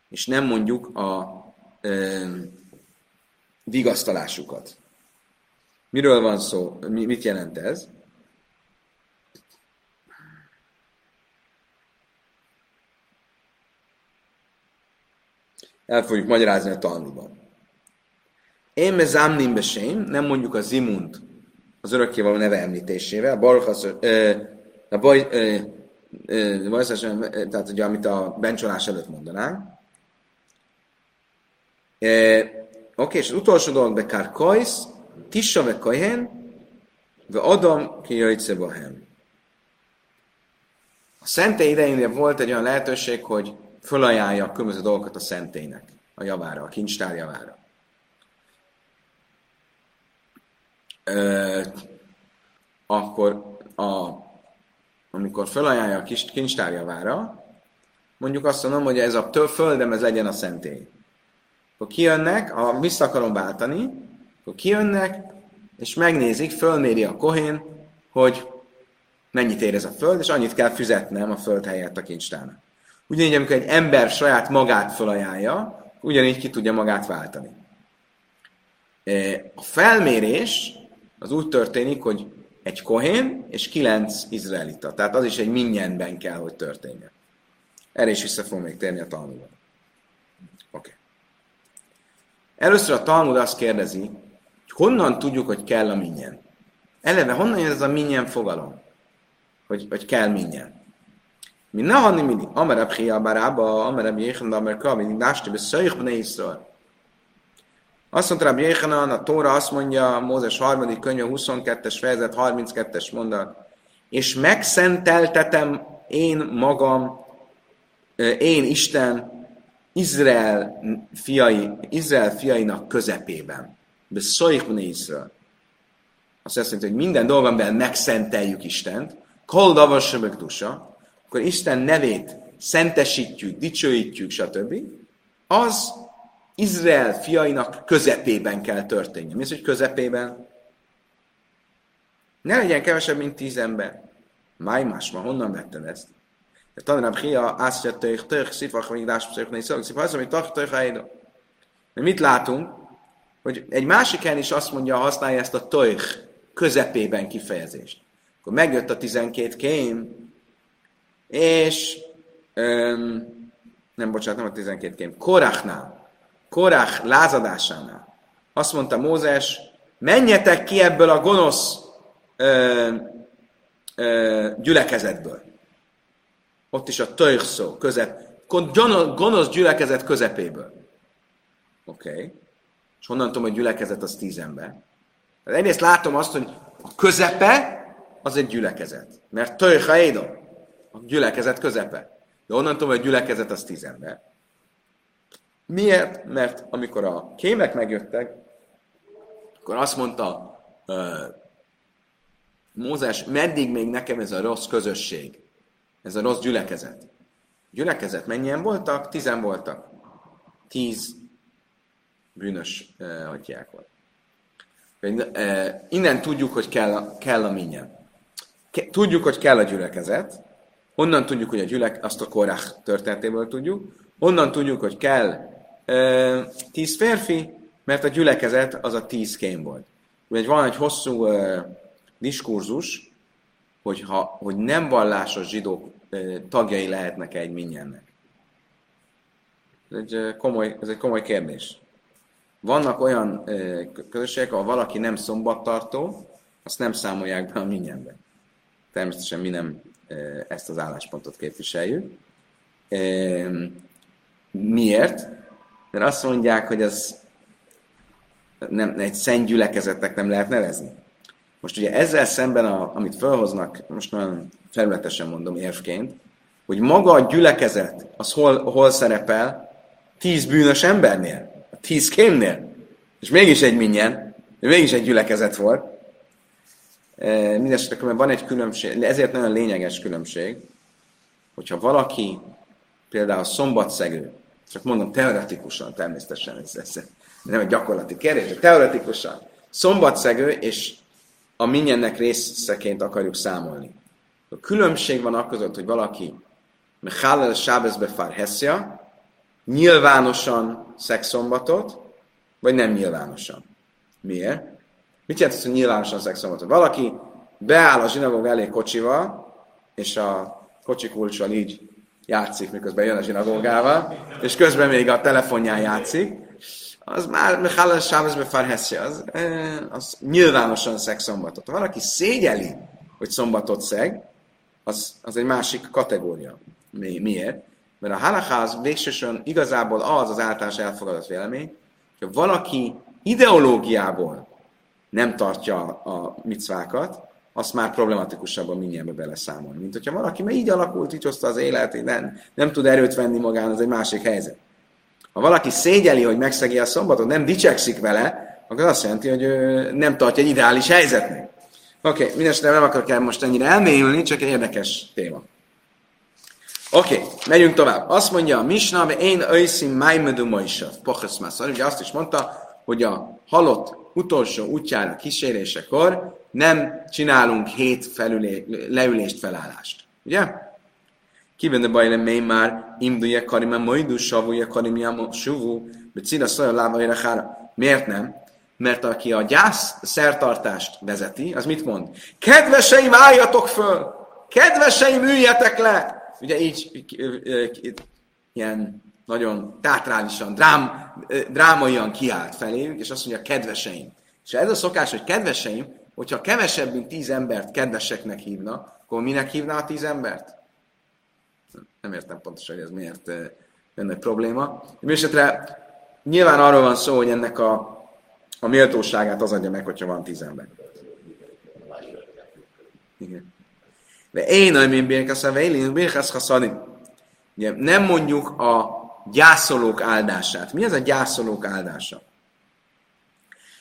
Speaker 1: és nem mondjuk a öm, vigasztalásukat. Miről van szó? Mi, mit jelent ez? El fogjuk magyarázni a tanulban. Én me zámnim besém, nem mondjuk a zimunt az örökkévaló neve említésével, barhasz, a baj, ö, tehát ugye, amit a bencsolás előtt mondanánk. E, Oké, és az utolsó dolog, be kár tissa ve kajhen, ve adam ki jöjjtse bahem. A szentély idején volt egy olyan lehetőség, hogy fölajánlja a különböző dolgokat a szentélynek, a javára, a kincstár javára. Ö, akkor a, amikor felajánlja a kis kincstár javára, mondjuk azt mondom, hogy ez a földem, ez legyen a szentély. Akkor kijönnek, ha vissza akarom váltani, akkor kijönnek, és megnézik, fölméri a kohén, hogy mennyit ér ez a föld, és annyit kell fizetnem a föld helyett a kincstárnak. Ugyanígy, amikor egy ember saját magát felajánlja, ugyanígy ki tudja magát váltani. E, a felmérés az úgy történik, hogy egy kohén és kilenc izraelita. Tehát az is egy minnyenben kell, hogy történjen. Erre is vissza fogom még térni a Talmudban. Oké. Okay. Először a Talmud azt kérdezi, honnan tudjuk, hogy kell a minnyen. Eleve honnan jön ez a minnyen fogalom? Hogy, hogy kell minnyen. Mi ne hanni mindig. Amerebb hia barába, amerebb jéhen, amerebb kavi, násti be szöjjh bne Iszrael. Azt mondta Rabbi Jéhanan, a Tóra azt mondja, Mózes harmadik könyve, 22-es fejezet, 32-es mondat, és megszenteltetem én magam, én Isten, Izrael, fiai, Izrael fiainak közepében. De szojkbne Izrael. Azt jelenti, hogy minden dolgomban megszenteljük Istent, kol davasöbök dusa, akkor Isten nevét szentesítjük, dicsőítjük, stb. Az Izrael fiainak közepében kell történni. Mi az, hogy közepében? Ne legyen kevesebb, mint tíz ember. Máj más, ma honnan vetted ezt? De tanulám hia, azt jött tők, tők, szifach, vagy dás, pszők, négy szó, szifach, amit tach, tők, De mit látunk? Hogy egy másik helyen is azt mondja, használja ezt a tők közepében kifejezést. Akkor megjött a 12 kém, és öm, nem, bocsánat, nem a 12 kém, Korachnál, Korach lázadásánál. Azt mondta Mózes, menjetek ki ebből a gonosz ö, ö, gyülekezetből. Ott is a töjh szó, közep, gonosz gyülekezet közepéből. Oké. Okay. És honnan tudom, hogy gyülekezet az tíz ember? Hát egyrészt látom azt, hogy a közepe az egy gyülekezet. Mert töjh a gyülekezet közepe. De onnan tudom, hogy a gyülekezet az tíz ember. Miért? Mert amikor a kémek megjöttek, akkor azt mondta uh, Mózes, meddig még nekem ez a rossz közösség, ez a rossz gyülekezet? Gyülekezet mennyien voltak? Tizen voltak. Tíz bűnös uh, atyák volt. Uh, innen tudjuk, hogy kell a, kell a minyen. Tudjuk, hogy kell a gyülekezet. Honnan tudjuk, hogy a gyülek, azt a korák történetéből tudjuk. Honnan tudjuk, hogy kell tíz férfi, mert a gyülekezet az a tíz kém volt. Ugye van egy hosszú uh, diskurzus, hogy, ha, hogy nem vallásos zsidók uh, tagjai lehetnek egy minyennek. Ez egy, uh, komoly, ez egy komoly kérdés. Vannak olyan közösségek, ahol valaki nem szombattartó, azt nem számolják be a minyenbe. Természetesen mi nem ezt az álláspontot képviseljük. Miért? mert azt mondják, hogy az nem, egy szent gyülekezetnek nem lehet nevezni. Most ugye ezzel szemben, a, amit felhoznak, most nagyon felületesen mondom érvként, hogy maga a gyülekezet, az hol, hol szerepel? Tíz bűnös embernél, tíz kémnél. És mégis egy minyen, mégis egy gyülekezet volt. E, Mindenesetre van egy különbség, ezért nagyon lényeges különbség, hogyha valaki például szombatszegő, csak mondom teoretikusan, természetesen ez, ez nem egy gyakorlati kérdés, de teoretikusan. Szombatszegő és a minyennek részeként akarjuk számolni. A különbség van akkor között, hogy valaki Mechalel Sábezbe fár heszja, nyilvánosan szexombatot, vagy nem nyilvánosan. Miért? Mit jelent az, hogy nyilvánosan szexombatot? Valaki beáll a zsinagóg elé kocsival, és a kocsi kulcsal így játszik, miközben jön a zsinagógával, és közben még a telefonján játszik, az már Mechalal Sábezbe Farheszi, az, az nyilvánosan szeg valaki szégyeli, hogy szombatot szeg, az, az egy másik kategória. Mi, miért? Mert a halakáz végsősorban igazából az az általános elfogadott vélemény, hogy valaki ideológiából nem tartja a micvákat, azt már problematikusabban mindjárt beleszámolni. Mint hogyha valaki mert így alakult, így hozta az élet, nem, nem tud erőt venni magán, az egy másik helyzet. Ha valaki szégyeli, hogy megszegi a szombatot, nem dicsekszik vele, akkor azt jelenti, hogy ő nem tartja egy ideális helyzetnek. Oké, okay, mindesetre nem akarok el most ennyire elmélyülni, csak egy érdekes téma. Oké, megyünk tovább. Azt mondja a Misna, én őszim májmedú moisav, pocheszmászor. Ugye azt is mondta, hogy a halott utolsó útjára kísérésekor nem csinálunk hét felülé, leülést, felállást. Ugye? Kivende bajle mély már, imduje karima majdu, savúja karimja suvú, becina szaja lába hára. Miért nem? Mert aki a gyász szertartást vezeti, az mit mond? Kedveseim, álljatok föl! Kedveseim, üljetek le! Ugye így, ilyen nagyon teatrálisan, drám, drámaian kiállt feléjük, és azt mondja, kedveseim. És ez a szokás, hogy kedveseim, hogyha kevesebb, mint tíz embert kedveseknek hívna, akkor minek hívná a tíz embert? Nem értem pontosan, hogy ez miért lenne probléma. Mindenesetre nyilván arról van szó, hogy ennek a, a méltóságát az adja meg, hogyha van tíz ember. Igen. De én, amin birkasz a vélin, birkasz Ugye nem mondjuk a gyászolók áldását. Mi az a gyászolók áldása?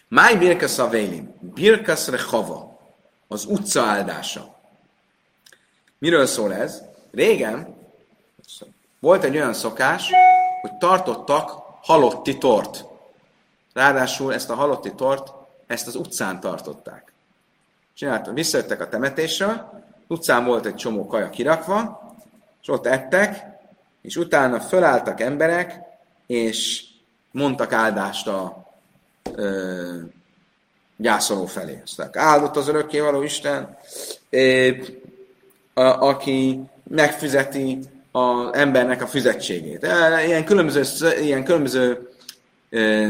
Speaker 1: Máj birkasz a vélin, birkasz rechava, az utca áldása. Miről szól ez? Régen volt egy olyan szokás, hogy tartottak halotti tort. Ráadásul ezt a halotti tort, ezt az utcán tartották. Csináltak, visszajöttek a temetésről, utcán volt egy csomó kaja kirakva, és ott ettek, és utána fölálltak emberek, és mondtak áldást a ö, gyászoló felé. Aztán áldott az örökkévaló Isten, ö, a, aki megfizeti az embernek a fizetségét. Ilyen különböző, ilyen különböző ö,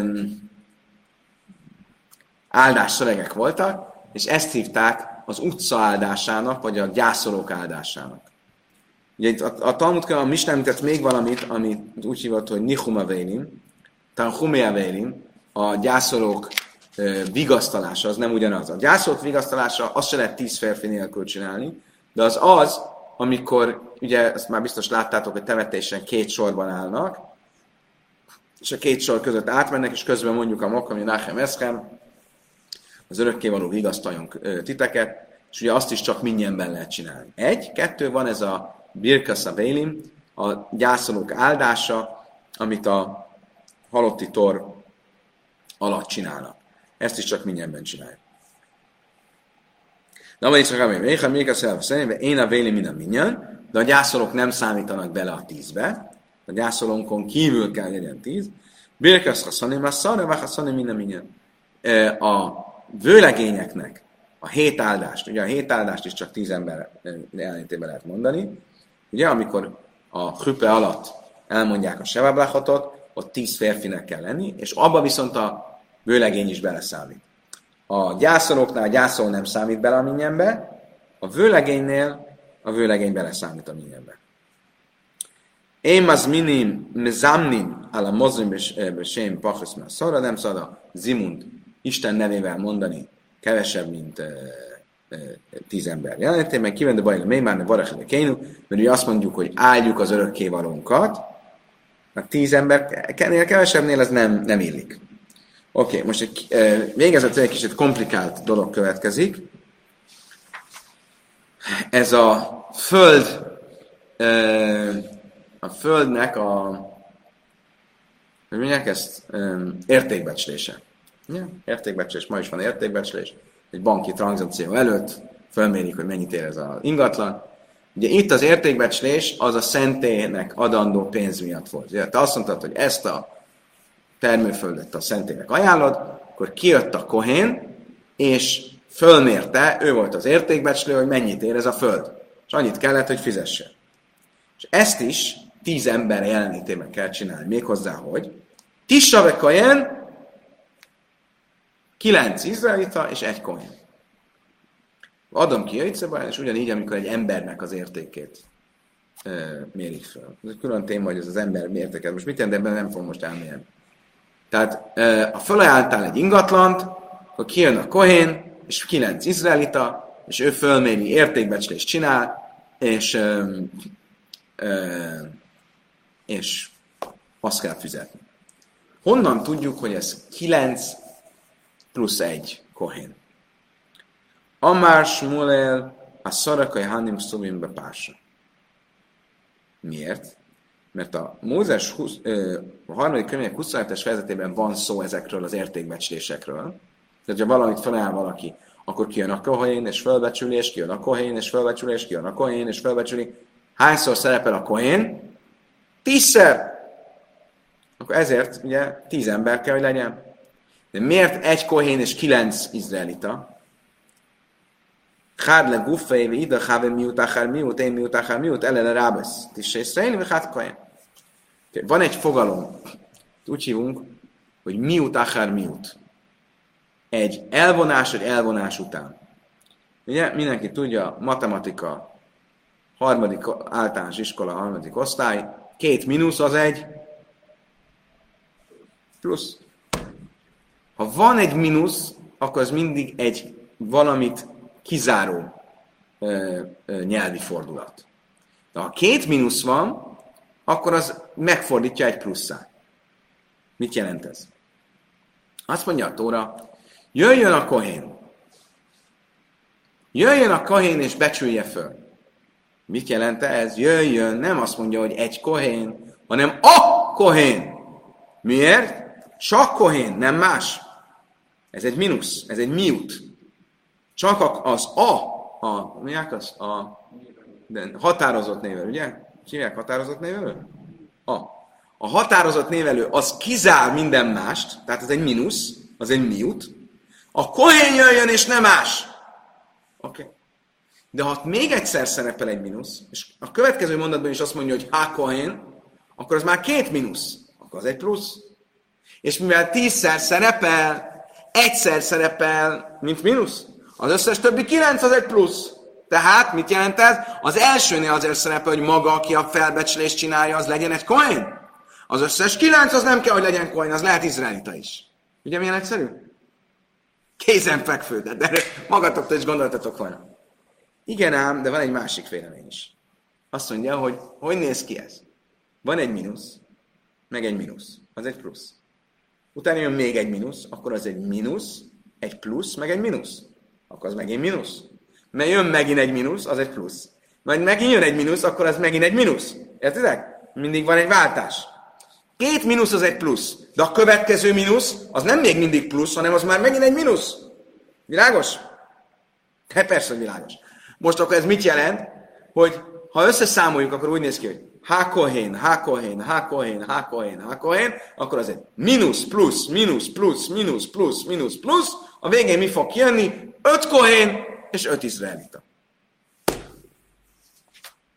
Speaker 1: áldás szövegek voltak, és ezt hívták az utca áldásának, vagy a gyászolók áldásának. Ugye itt a, a Talmud a Mishnah említett még valamit, amit úgy hívott, hogy Nihuma Veilim, Tanhumea Veilim, a gyászolók e, vigasztalása, az nem ugyanaz. A gyászolók vigasztalása azt se lehet tíz férfi nélkül csinálni, de az az, amikor, ugye ezt már biztos láttátok, hogy temetésen két sorban állnak, és a két sor között átmennek, és közben mondjuk a Mokkami Nachem Eszkem, az örökkévaló vigasztaljon titeket, és ugye azt is csak minnyenben lehet csinálni. Egy, kettő, van ez a Birkasa Bélim, a gyászolók áldása, amit a halotti tor alatt csinálnak. Ezt is csak minnyenben csinálják. Na, vagy csak amely Réha, még a szerint, én a véli minden minyen, de a gyászolók nem számítanak bele a tízbe, a gyászolónkon kívül kell legyen tíz. Birkasz haszani, már szarra, haszani minden minyen. A vőlegényeknek a hét áldást, ugye a hét áldást is csak tíz ember jelenlétében lehet mondani, ugye amikor a hüpe alatt elmondják a sevablachotot, ott tíz férfinek kell lenni, és abba viszont a vőlegény is beleszámít. A gyászolóknál a gyászol nem számít bele a minyenbe, a vőlegénynél a vőlegény beleszámít a minyenbe. Én az minim mezamnim a mozim besém pachos szarra, nem szabad a zimund Isten nevével mondani kevesebb, mint tíz ember jelentében. Kivende bajna mély már ne varachele kénu, mert ugye azt mondjuk, hogy áldjuk az örökkévalónkat, a tíz embernél kevesebbnél ez nem, nem illik. Oké, okay, most egy, végezetül egy kicsit komplikált dolog következik. Ez a föld, a földnek a, hogy mondják ezt, értékbecslése. Ja, értékbecslés, ma is van értékbecslés. Egy banki tranzakció előtt felmérik, hogy mennyit ér ez az ingatlan. Ugye itt az értékbecslés az a szentélynek adandó pénz miatt volt. Ugye, te azt mondtad, hogy ezt a termőföldet a szentélynek ajánlod, akkor kijött a kohén, és fölmérte, ő volt az értékbecslő, hogy mennyit ér ez a föld. És annyit kellett, hogy fizesse. És ezt is tíz ember jelenlétében kell csinálni. Méghozzá, hogy Tissave kajen, kilenc izraelita és egy kohén. Adom ki jöjtszebáján, és ugyanígy, amikor egy embernek az értékét e, mérik fel. Ez egy külön téma, hogy ez az ember mértéket. Most mit jelent, ebben nem fogom most elmérni. Tehát e, ha felajánltál egy ingatlant, akkor kijön a kohén, és kilenc izraelita, és ő fölméri értékbecslést csinál, és, ö, ö, és azt kell fizetni. Honnan tudjuk, hogy ez 9 plusz 1 kohén? Amár Smulel a szarakai hanim szubim bepása. Miért? Mert a Mózes 20, ö, a harmadik könyvek 27-es fejezetében van szó ezekről az értékbecslésekről. Tehát, ha valamit feláll valaki, akkor kijön a kohén, és fölbecsüli, és kijön a kohén, és fölbecsüli, és kijön a kohén, és fölbecsüli. Hányszor szerepel a kohén? Tízszer! Akkor ezért ugye tíz ember kell, hogy legyen. De miért egy kohén és kilenc izraelita? Hád le guffei, ve ida háve miut, akár miut, én miut, akár miut, ellene rábesz. Tisse iszraeli, vagy hát kohén. Van egy fogalom, úgy hívunk, hogy miut, akár miut egy elvonás, egy elvonás után. Ugye mindenki tudja, matematika, harmadik általános iskola, harmadik osztály, két mínusz az egy plusz. Ha van egy mínusz, akkor az mindig egy valamit kizáró ö, ö, nyelvi fordulat. De ha két mínusz van, akkor az megfordítja egy plusszá. Mit jelent ez? Azt mondja a Tóra, Jöjjön a kohén. Jöjjön a kohén és becsülje föl. Mit jelent ez? Jöjjön, nem azt mondja, hogy egy kohén, hanem a kohén. Miért? Csak kohén, nem más. Ez egy mínusz, ez egy miut. Csak az a, a, mi az? A de határozott névelő, ugye? Hívják határozott névelő? A. A határozott névelő az kizár minden mást, tehát ez egy mínusz, az egy miut, a kohén jöjjön, és nem más. Oké. Okay. De ha még egyszer szerepel egy mínusz, és a következő mondatban is azt mondja, hogy ha kohén, akkor az már két mínusz. Akkor az egy plusz. És mivel tízszer szerepel, egyszer szerepel, mint mínusz, az összes többi kilenc az egy plusz. Tehát mit jelent ez? Az elsőnél azért szerepel, hogy maga, aki a felbecslést csinálja, az legyen egy coin. Az összes kilenc az nem kell, hogy legyen coin, az lehet izraelita is. Ugye milyen egyszerű? Kézenfekvő, de, de magatoktól is gondoltatok volna. Igen ám, de van egy másik vélemény is. Azt mondja, hogy hogy néz ki ez? Van egy mínusz, meg egy mínusz. Az egy plusz. Utána jön még egy mínusz, akkor az egy mínusz, egy plusz, meg egy mínusz. Akkor az megint mínusz. Mert jön megint egy mínusz, az egy plusz. Majd megint jön egy mínusz, akkor az megint egy mínusz. Értitek? Mindig van egy váltás. Két mínusz az egy plusz, de a következő mínusz az nem még mindig plusz, hanem az már megint egy mínusz. Világos? Hát persze, hogy világos. Most akkor ez mit jelent? Hogy ha összeszámoljuk, akkor úgy néz ki, hogy hákohén, hákohén, hákohén, hákohén, hákohén, akkor az egy mínusz, plusz, mínusz, plusz, mínusz, plusz, mínusz, plusz, a végén mi fog kijönni? Öt kohén és öt izraelita.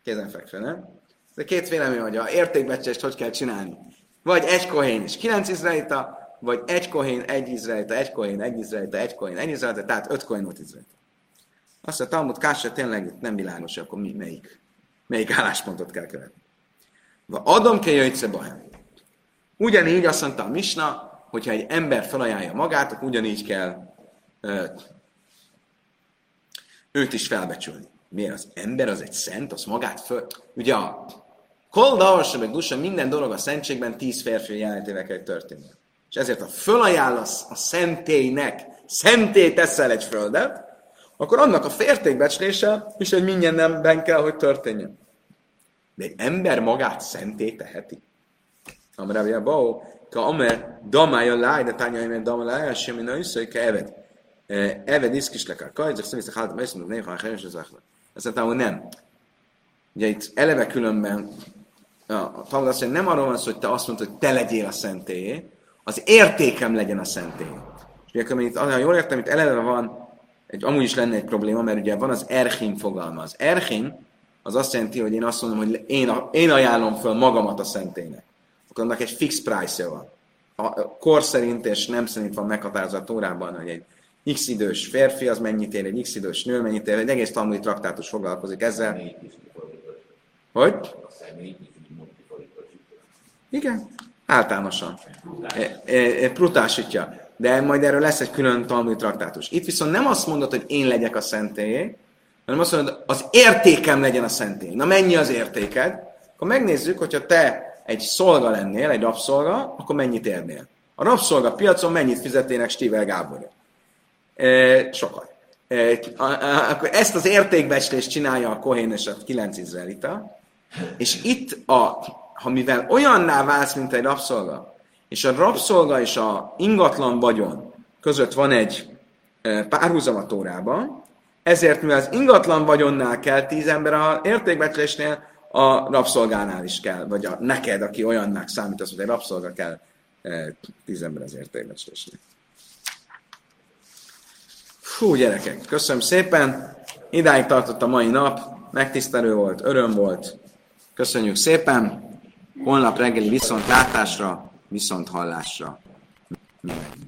Speaker 1: Kézenfekvő, nem? De két vélemény, hogy a értékbecsést hogy kell csinálni. Vagy egy kohén és kilenc izraelita, vagy egy kohén, egy izraelita, egy kohén, egy izraelita, egy kohén, egy izraelita, tehát öt kohén, öt izraelita. Azt a Talmud Kása tényleg nem világos, akkor mi, melyik, melyik álláspontot kell követni. Va adom kell jöjjtse bahem. Ugyanígy azt mondta a Misna, hogyha egy ember felajánlja magát, akkor ugyanígy kell ö, őt is felbecsülni. Miért az ember az egy szent, az magát föl... Ugye a Kol davasa meg dusa, minden dolog a szentségben tíz férfi jelentével kell történni. És ezért, ha fölajánlasz a szentélynek, szenté teszel egy földet, akkor annak a fértékbecslése is egy mindenben kell, hogy történjen. De egy ember magát szenté teheti. Amravja Bau, ka amer damája láj, de tánya imen damája, semmi na iszai, ka eved. Eved iszkis lekár kajdzak, szemészek hálatom, eszmű, néha, ha helyes az Azt mondtam, hogy nem. Ugye itt eleve különben a Talmud azt mondja, nem arról van szó, hogy te azt mondod, hogy te legyél a szentélyé, az értékem legyen a szentély. És ugye, itt, ha jól értem, itt eleve van, egy, amúgy is lenne egy probléma, mert ugye van az erchim fogalma. Az erchim az azt jelenti, hogy én azt mondom, hogy én, én ajánlom föl magamat a szentélynek. Akkor annak egy fix price van. a kor szerint és nem szerint van meghatározva a Tórában, hogy egy x idős férfi az mennyit ér, egy x idős nő mennyit ér, egy egész talmudi traktátus foglalkozik ezzel. Hogy? Igen, általánosan. E, e, e, prutásítja. De majd erről lesz egy külön talmudi traktátus. Itt viszont nem azt mondod, hogy én legyek a szentélyé, hanem azt mondod, az értékem legyen a szentély. Na mennyi az értéked? Akkor megnézzük, hogyha te egy szolga lennél, egy rabszolga, akkor mennyit érnél? A rabszolga piacon mennyit fizetének Stivel Gáborja? E, sokat. E, a, a, akkor ezt az értékbecslést csinálja a Kohén és a 9 izraelita, és itt, a, ha mivel olyanná válsz, mint egy rabszolga, és a rabszolga és a ingatlan vagyon között van egy párhuzam a Tórában, ezért, mivel az ingatlan vagyonnál kell tíz ember a értékbecslésnél, a rabszolgánál is kell, vagy a neked, aki olyannak számítasz, hogy egy rabszolga kell e, tíz ember az értékbecslésnél. Fú, gyerekek, köszönöm szépen. Idáig tartott a mai nap, megtisztelő volt, öröm volt. Köszönjük szépen. Holnap reggeli viszont látásra, viszont hallásra. Mindenki.